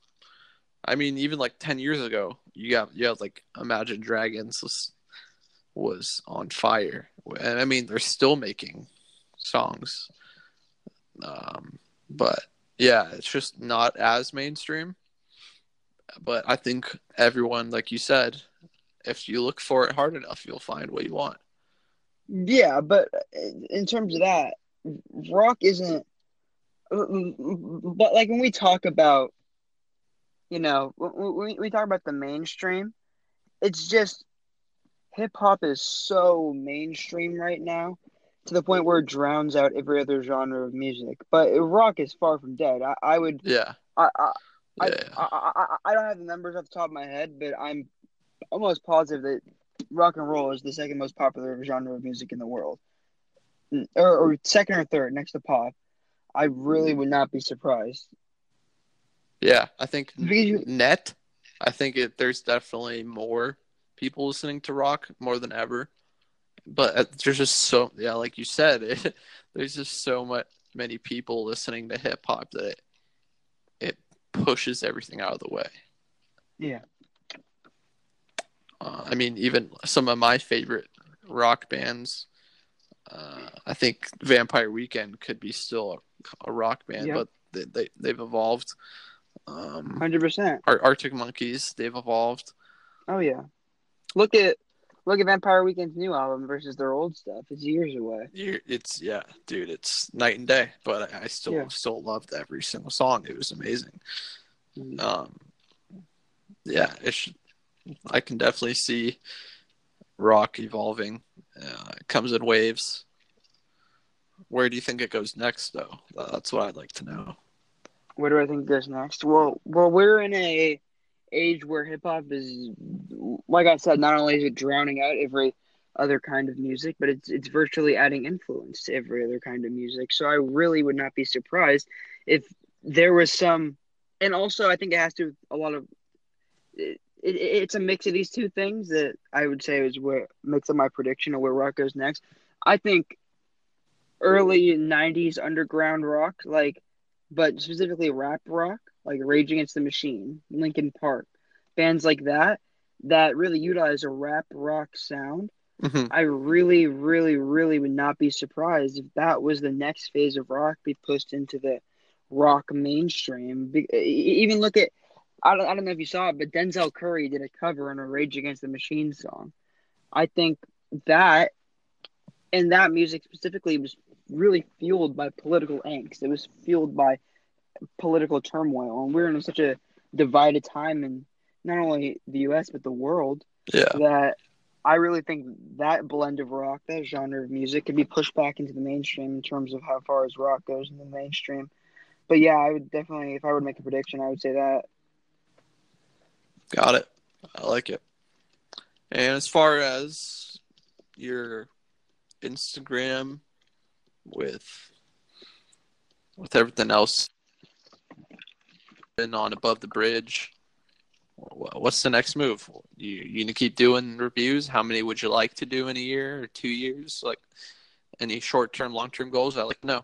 I mean, even like ten years ago, you got you had like Imagine Dragons was, was on fire, and I mean they're still making songs, um, but yeah, it's just not as mainstream. But I think everyone, like you said, if you look for it hard enough, you'll find what you want. Yeah, but in terms of that, rock isn't. But like when we talk about, you know, we, we talk about the mainstream, it's just hip hop is so mainstream right now to the point where it drowns out every other genre of music. But rock is far from dead. I, I would. Yeah, I, I, I, yeah, I, I, I don't have the numbers off the top of my head, but I'm almost positive that rock and roll is the second most popular genre of music in the world, or, or second or third next to pop. I really would not be surprised. yeah. I think you- net. I think it. There's definitely more people listening to rock more than ever, but uh, there's just so yeah, like you said, it, there's just so much many people listening to hip hop that it, it pushes everything out of the way. Yeah. Uh, I mean, even some of my favorite rock bands. Uh, I think Vampire Weekend could be still a rock band, Yep. but they, they they've evolved. Um, Hundred percent. Ar- Arctic Monkeys, they've evolved. Oh yeah. Look at look at Vampire Weekend's new album versus their old stuff. It's years away. It's yeah, dude, it's night and day. But I, still Yeah. still loved every single song. It was amazing. Mhm. Um, yeah, it should, I can definitely see rock evolving. Uh, it comes in waves. Where do you think it goes next, though? That's what I'd like to know. What do I think goes next? Well, well, we're in a age where hip hop is, like I said, not only is it drowning out every other kind of music, but it's it's virtually adding influence to every other kind of music. So I really would not be surprised if there was some, and also I think it has to a lot of. It, it, it's a mix of these two things that I would say is what makes up my prediction of where rock goes next. I think early '90s underground rock, like but specifically rap rock, like Rage Against the Machine, Linkin Park, bands like that, that really utilize a rap rock sound. Mhm. I really, really, really would not be surprised if that was the next phase of rock be pushed into the rock mainstream. Be- Even look at, I don't, I don't know if you saw it, but Denzel Curry did a cover on a Rage Against the Machine song. I think that, and that music specifically was really fueled by political angst. It was fueled by political turmoil, and we're in such a divided time in not only the U.S. but the world Yeah, that I really think that blend of rock, that genre of music, could be pushed back into the mainstream in terms of how far as rock goes in the mainstream. But yeah, I would definitely, if I were to make a prediction, I would say that. Got it. I like it. And as far as your Instagram with with everything else been on above the bridge, what's the next move? You you gonna keep doing reviews? How many would you like to do in a year or two years? Like any short term, long term goals? I like no.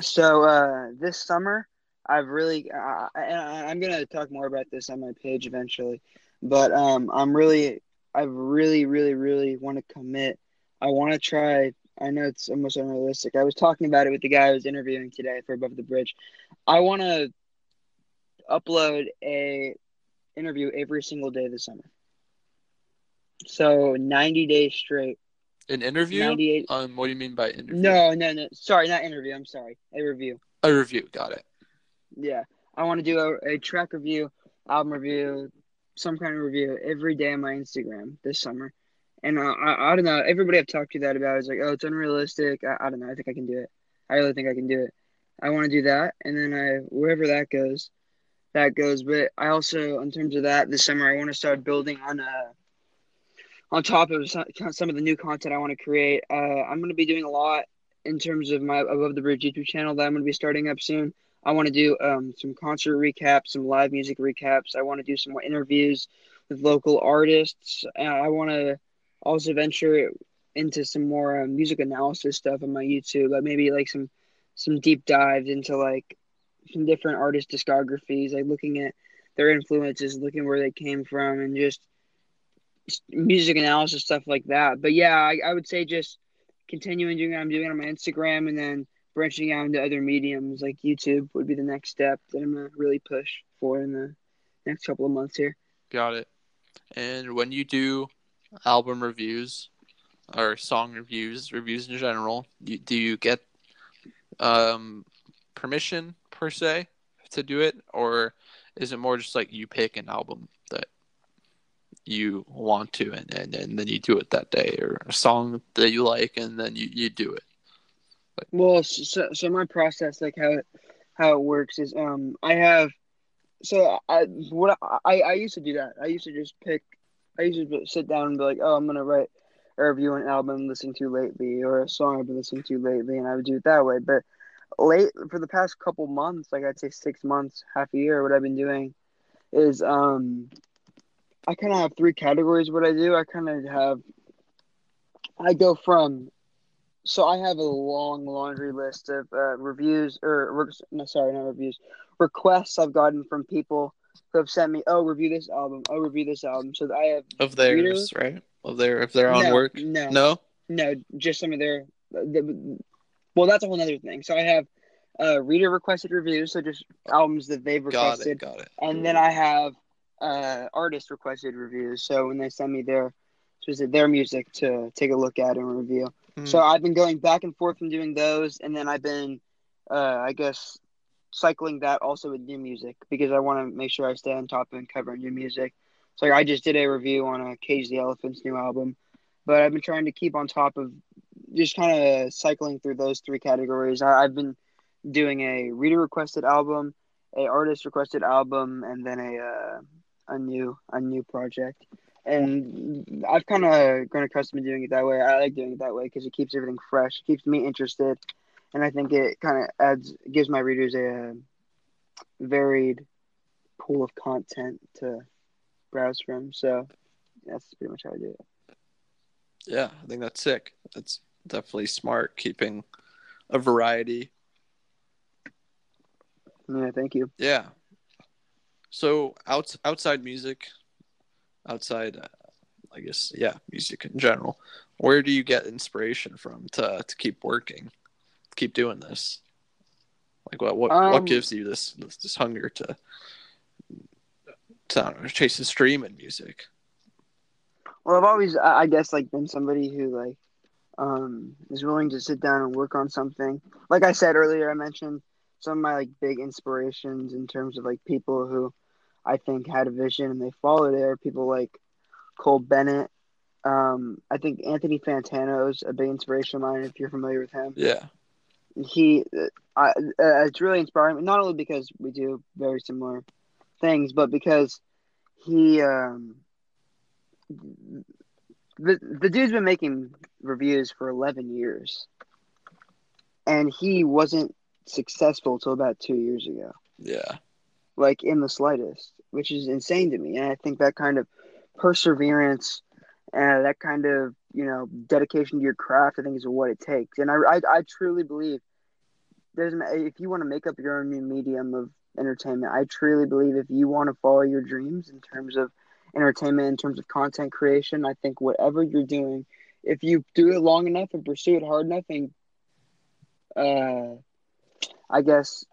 So uh, this summer, I've really, uh, and I- I'm gonna talk more about this on my page eventually, but um, I'm really, I really, really, really want to commit. I want to try. I know it's almost unrealistic. I was talking about it with the guy I was interviewing today for Above the Bridge. I want to upload a interview every single day this summer. So 90 days straight. An interview? 98. Um, what do you mean by interview? No, no, no. Sorry, not interview. I'm sorry. A review. a review. Got it. Yeah, I want to do a, a track review, album review, some kind of review every day on my Instagram this summer. And uh, I, I don't know. Everybody I've talked to that about is like, oh, it's unrealistic. I, I don't know. I think I can do it. I really think I can do it. I want to do that, and then I wherever that goes, that goes. But I also, in terms of that, this summer I want to start building on uh on top of some, some of the new content I want to create. Uh, I'm going to be doing a lot in terms of my Above the Bridge YouTube channel that I'm going to be starting up soon. I want to do um, some concert recaps, some live music recaps. I want to do some interviews with local artists. And I want to also venture into some more uh, music analysis stuff on my YouTube, like maybe like some some deep dives into like some different artist discographies, like looking at their influences, looking where they came from, and just music analysis stuff like that. But yeah, I, I would say just continuing doing what I'm doing on my Instagram, and then branching out into other mediums like YouTube would be the next step that I'm gonna really push for in the next couple of months here. Got it. And when you do album reviews or song reviews, reviews in general, you, do you get um, permission per se to do it, or is it more just like you pick an album that you want to, and, and, and then you do it that day, or a song that you like, and then you, you do it? Well, so so my process, like how it, how it works, is um I have so I what I I used to do that. I used to just pick. I used to sit down and be like, oh, I'm gonna write a review an album I'm listening to lately or a song I've been listening to lately, and I would do it that way. But late for the past couple months, like I'd say six months, half a year, what I've been doing is um I kind of have three categories. What I do, I kind of have. I go from so I have a long laundry list of uh, reviews or re- no, sorry, not reviews, requests I've gotten from people who have sent me, "Oh, review this album. Oh, review this album." So I have Of theirs, right? Of their if they're on no, work. No, No. no, just some of their. The, well, that's a whole other thing. So I have uh, reader requested reviews, so just albums that they've requested. Got it. Got it. and then I have uh, artist requested reviews. So when they send me their their music to take a look at and review. Hmm. So I've been going back and forth from doing those, and then I've been, uh, I guess, cycling that also with new music because I want to make sure I stay on top and cover new music. So I just did a review on a Cage the Elephant's new album, but I've been trying to keep on top of just kind of cycling through those three categories. I, I've been doing a reader requested album, a artist requested album, and then a uh, a new a new project. And I've kind of grown accustomed to doing it that way. I like doing it that way because it keeps everything fresh, it keeps me interested, and I think it kind of adds gives my readers a uh, varied pool of content to browse from. So that's pretty much how I do it. Yeah, I think that's sick. That's definitely smart, keeping a variety. Yeah, thank you. Yeah. So outs outside music, outside, uh, I guess, yeah, music in general. Where do you get inspiration from to to keep working, to keep doing this? Like what what what Um, gives you this this, this hunger to to know, chase the stream in music? Well, I've always, I I guess, like been somebody who like um is willing to sit down and work on something. Like I said earlier, I mentioned some of my like big inspirations in terms of like people who I think had a vision and they followed it. Are people like Cole Bennett. Um, I think Anthony Fantano's a big inspiration of mine. If you're familiar with him, Yeah, he, I, uh, it's really inspiring. Not only because we do very similar things, but because he, um, the the dude's been making reviews for eleven years, and he wasn't successful till about two years ago, yeah, like in the slightest, which is insane to me. And I think that kind of perseverance and that kind of you know dedication to your craft, I think, is what it takes. And I I, I truly believe there's if you want to make up your own new medium of entertainment, I truly believe if you want to follow your dreams in terms of entertainment, in terms of content creation, I think whatever you're doing, if you do it long enough and pursue it hard enough, and uh, I guess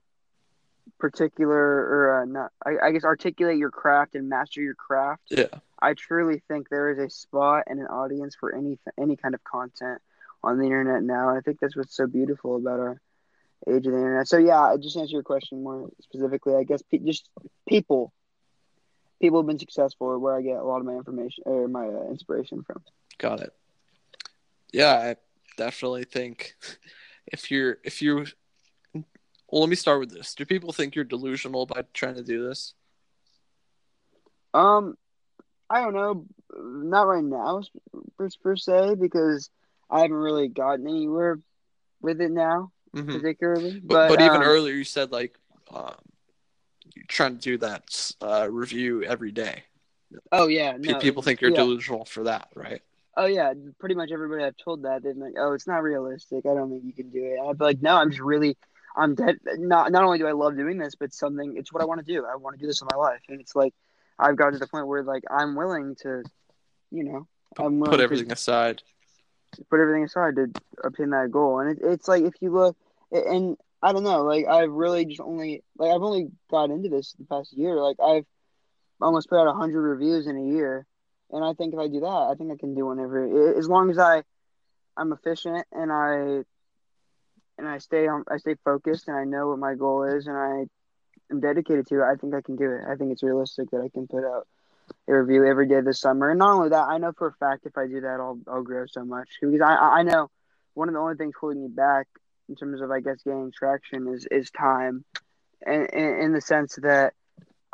particular or uh, not, I, I guess articulate your craft and master your craft. yeah. I truly think there is a spot and an audience for any any kind of content on the internet now. And I think that's what's so beautiful about our age of the internet. So yeah, I just answer your question more specifically. I guess pe- just people, people have been successful, where I get a lot of my information or my uh, inspiration from. Got it. Yeah, I definitely think if you're if you well, let me start with this. Do people think you're delusional by trying to do this? Um, I don't know, not right now per, per se because I haven't really gotten anywhere with it now, hmm particularly. But, But, but even um, earlier, you said like um, you're trying to do that uh, review every day. Oh yeah, no, people think you're yeah. delusional for that, right? Oh yeah, pretty much everybody I've told that they've been like, "Oh, it's not realistic. I don't think you can do it." I'd be like, "No, I'm just really, I'm dead. Not not only do I love doing this, but something. It's what I want to do. I want to do this in my life, and it's like I've gotten to the point where like I'm willing to, you know, I'm willing Put to everything aside. put everything aside to obtain that goal. And it, it's like if you look, and I don't know, like I've really just only like I've only got into this the past year. Like I've almost put out hundred reviews in a year, and I think if I do that, I think I can do whenever, as long as I I'm efficient and I and I stay on, I stay focused, and I know what my goal is, and I am dedicated to it. I think I can do it. I think it's realistic that I can put out a review every day this summer. And not only that, I know for a fact if I do that, I'll I'll grow so much because I I know one of the only things holding me back in terms of I guess gaining traction is is time, and in, in the sense that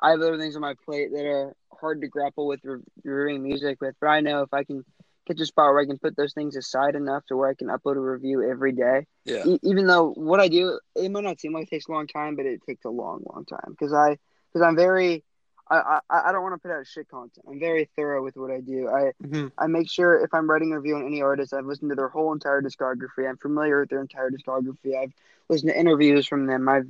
I have other things on my plate that are hard to grapple with re- reviewing music with. But I know if I can get to a spot where I can put those things aside enough to where I can upload a review every day, Yeah, e- even though what I do, it might not seem like it takes a long time, but it takes a long, long time because I because I'm very. I, I, I don't want to put out shit content. I'm very thorough with what I do. I hmm I make sure if I'm writing a review on any artist, I've listened to their whole entire discography. I'm familiar with their entire discography. I've listened to interviews from them. I've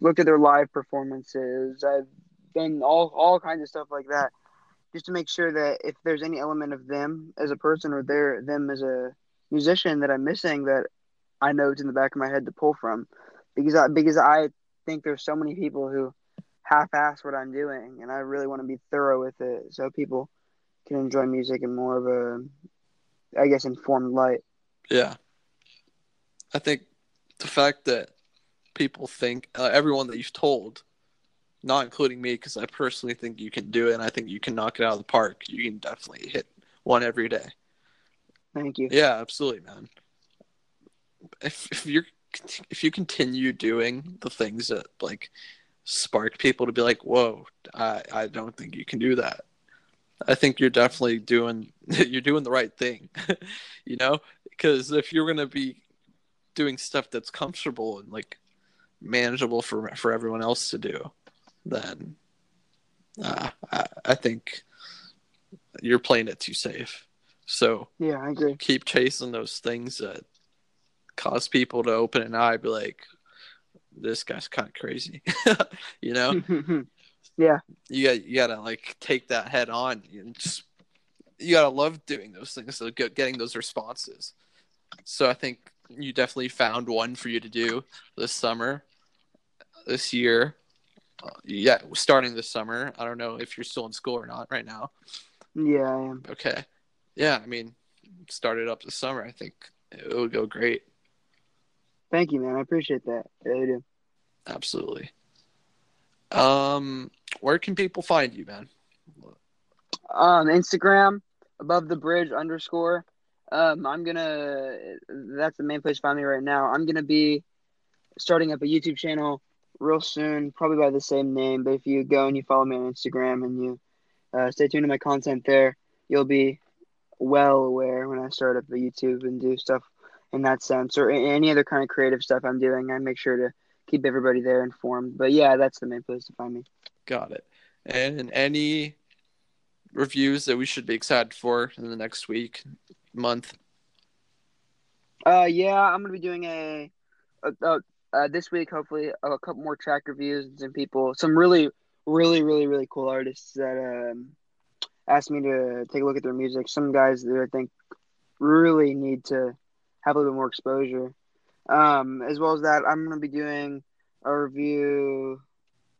looked at their live performances. I've done all all kinds of stuff like that, just to make sure that if there's any element of them as a person or their them as a musician that I'm missing, that I know it's in the back of my head to pull from. because I because I think there's so many people who half-ass what I'm doing, and I really want to be thorough with it so people can enjoy music in more of a, I guess, informed light. Yeah. I think the fact that people think uh, everyone that you've told, not including me, because I personally think you can do it, and I think you can knock it out of the park. You can definitely hit one every day. Thank you. Yeah, absolutely, man. If if you're if you continue doing the things that like spark people to be like, "Whoa, I I don't think you can do that." I think you're definitely doing you're doing the right thing, you know. Because if you're gonna be doing stuff that's comfortable and like manageable for for everyone else to do, then uh, I, I think you're playing it too safe. So Yeah, I agree. keep chasing those things that cause people to open an eye, be like, this guy's kind of crazy, you know. yeah, you got you gotta like take that head on and just you gotta love doing those things so get, getting those responses so i think you definitely found one for you to do this summer this year yeah starting this summer i don't know if you're still in school or not right now yeah, I am. okay yeah i mean started up this summer i think it would go great Thank you, man. I appreciate that. I really do. absolutely um where can people find you man Um, Instagram above the bridge underscore. Um, I'm gonna. That's the main place to find me right now. I'm gonna be starting up a YouTube channel real soon, probably by the same name. But if you go and you follow me on Instagram and you uh, stay tuned to my content there, you'll be well aware when I start up the YouTube and do stuff in that sense or any other kind of creative stuff I'm doing. I make sure to keep everybody there informed. But yeah, that's the main place to find me. Got it. And any reviews that we should be excited for in the next week, month? Uh, yeah, I'm gonna be doing a, a, a uh, this week hopefully a couple more track reviews and some people, some really, really, really, really cool artists that um asked me to take a look at their music. Some guys that I think really need to have a little bit more exposure. Um, as well as that, I'm gonna be doing a review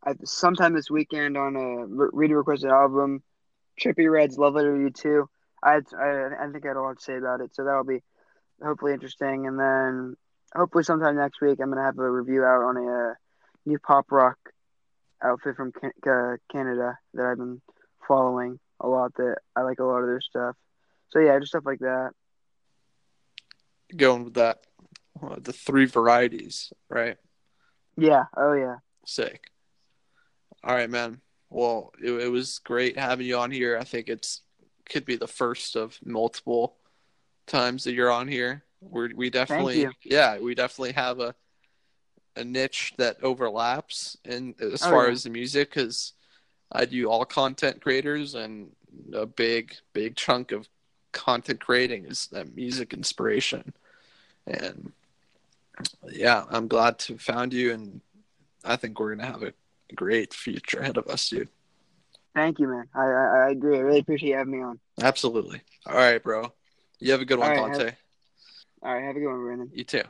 at sometime this weekend on a re- reader requested album, Trippie Redd's Love Letter to You Too. I, I I think I had a lot to say about it, so that'll be hopefully interesting. And then hopefully sometime next week, I'm gonna have a review out on a uh, new pop rock outfit from Can- uh, Canada that I've been following a lot. That I like a lot of their stuff. So yeah, just stuff like that. Going with that, uh, the three varieties, right? Yeah. Oh yeah. Sick. All right, man. Well, it, it was great having you on here. I think it's could be the first of multiple times that you're on here. We're, we definitely, yeah, we definitely have a a niche that overlaps in as Oh, far yeah. as the music because I do all content creators and a big big chunk of content creating is that music inspiration and yeah I'm glad to have found you and I think we're gonna have a great future ahead of us dude Thank you, man. I I, I agree. I really appreciate you having me on. absolutely all right bro you have a good one right, Dante all right. Have a good one, Brandon. You too.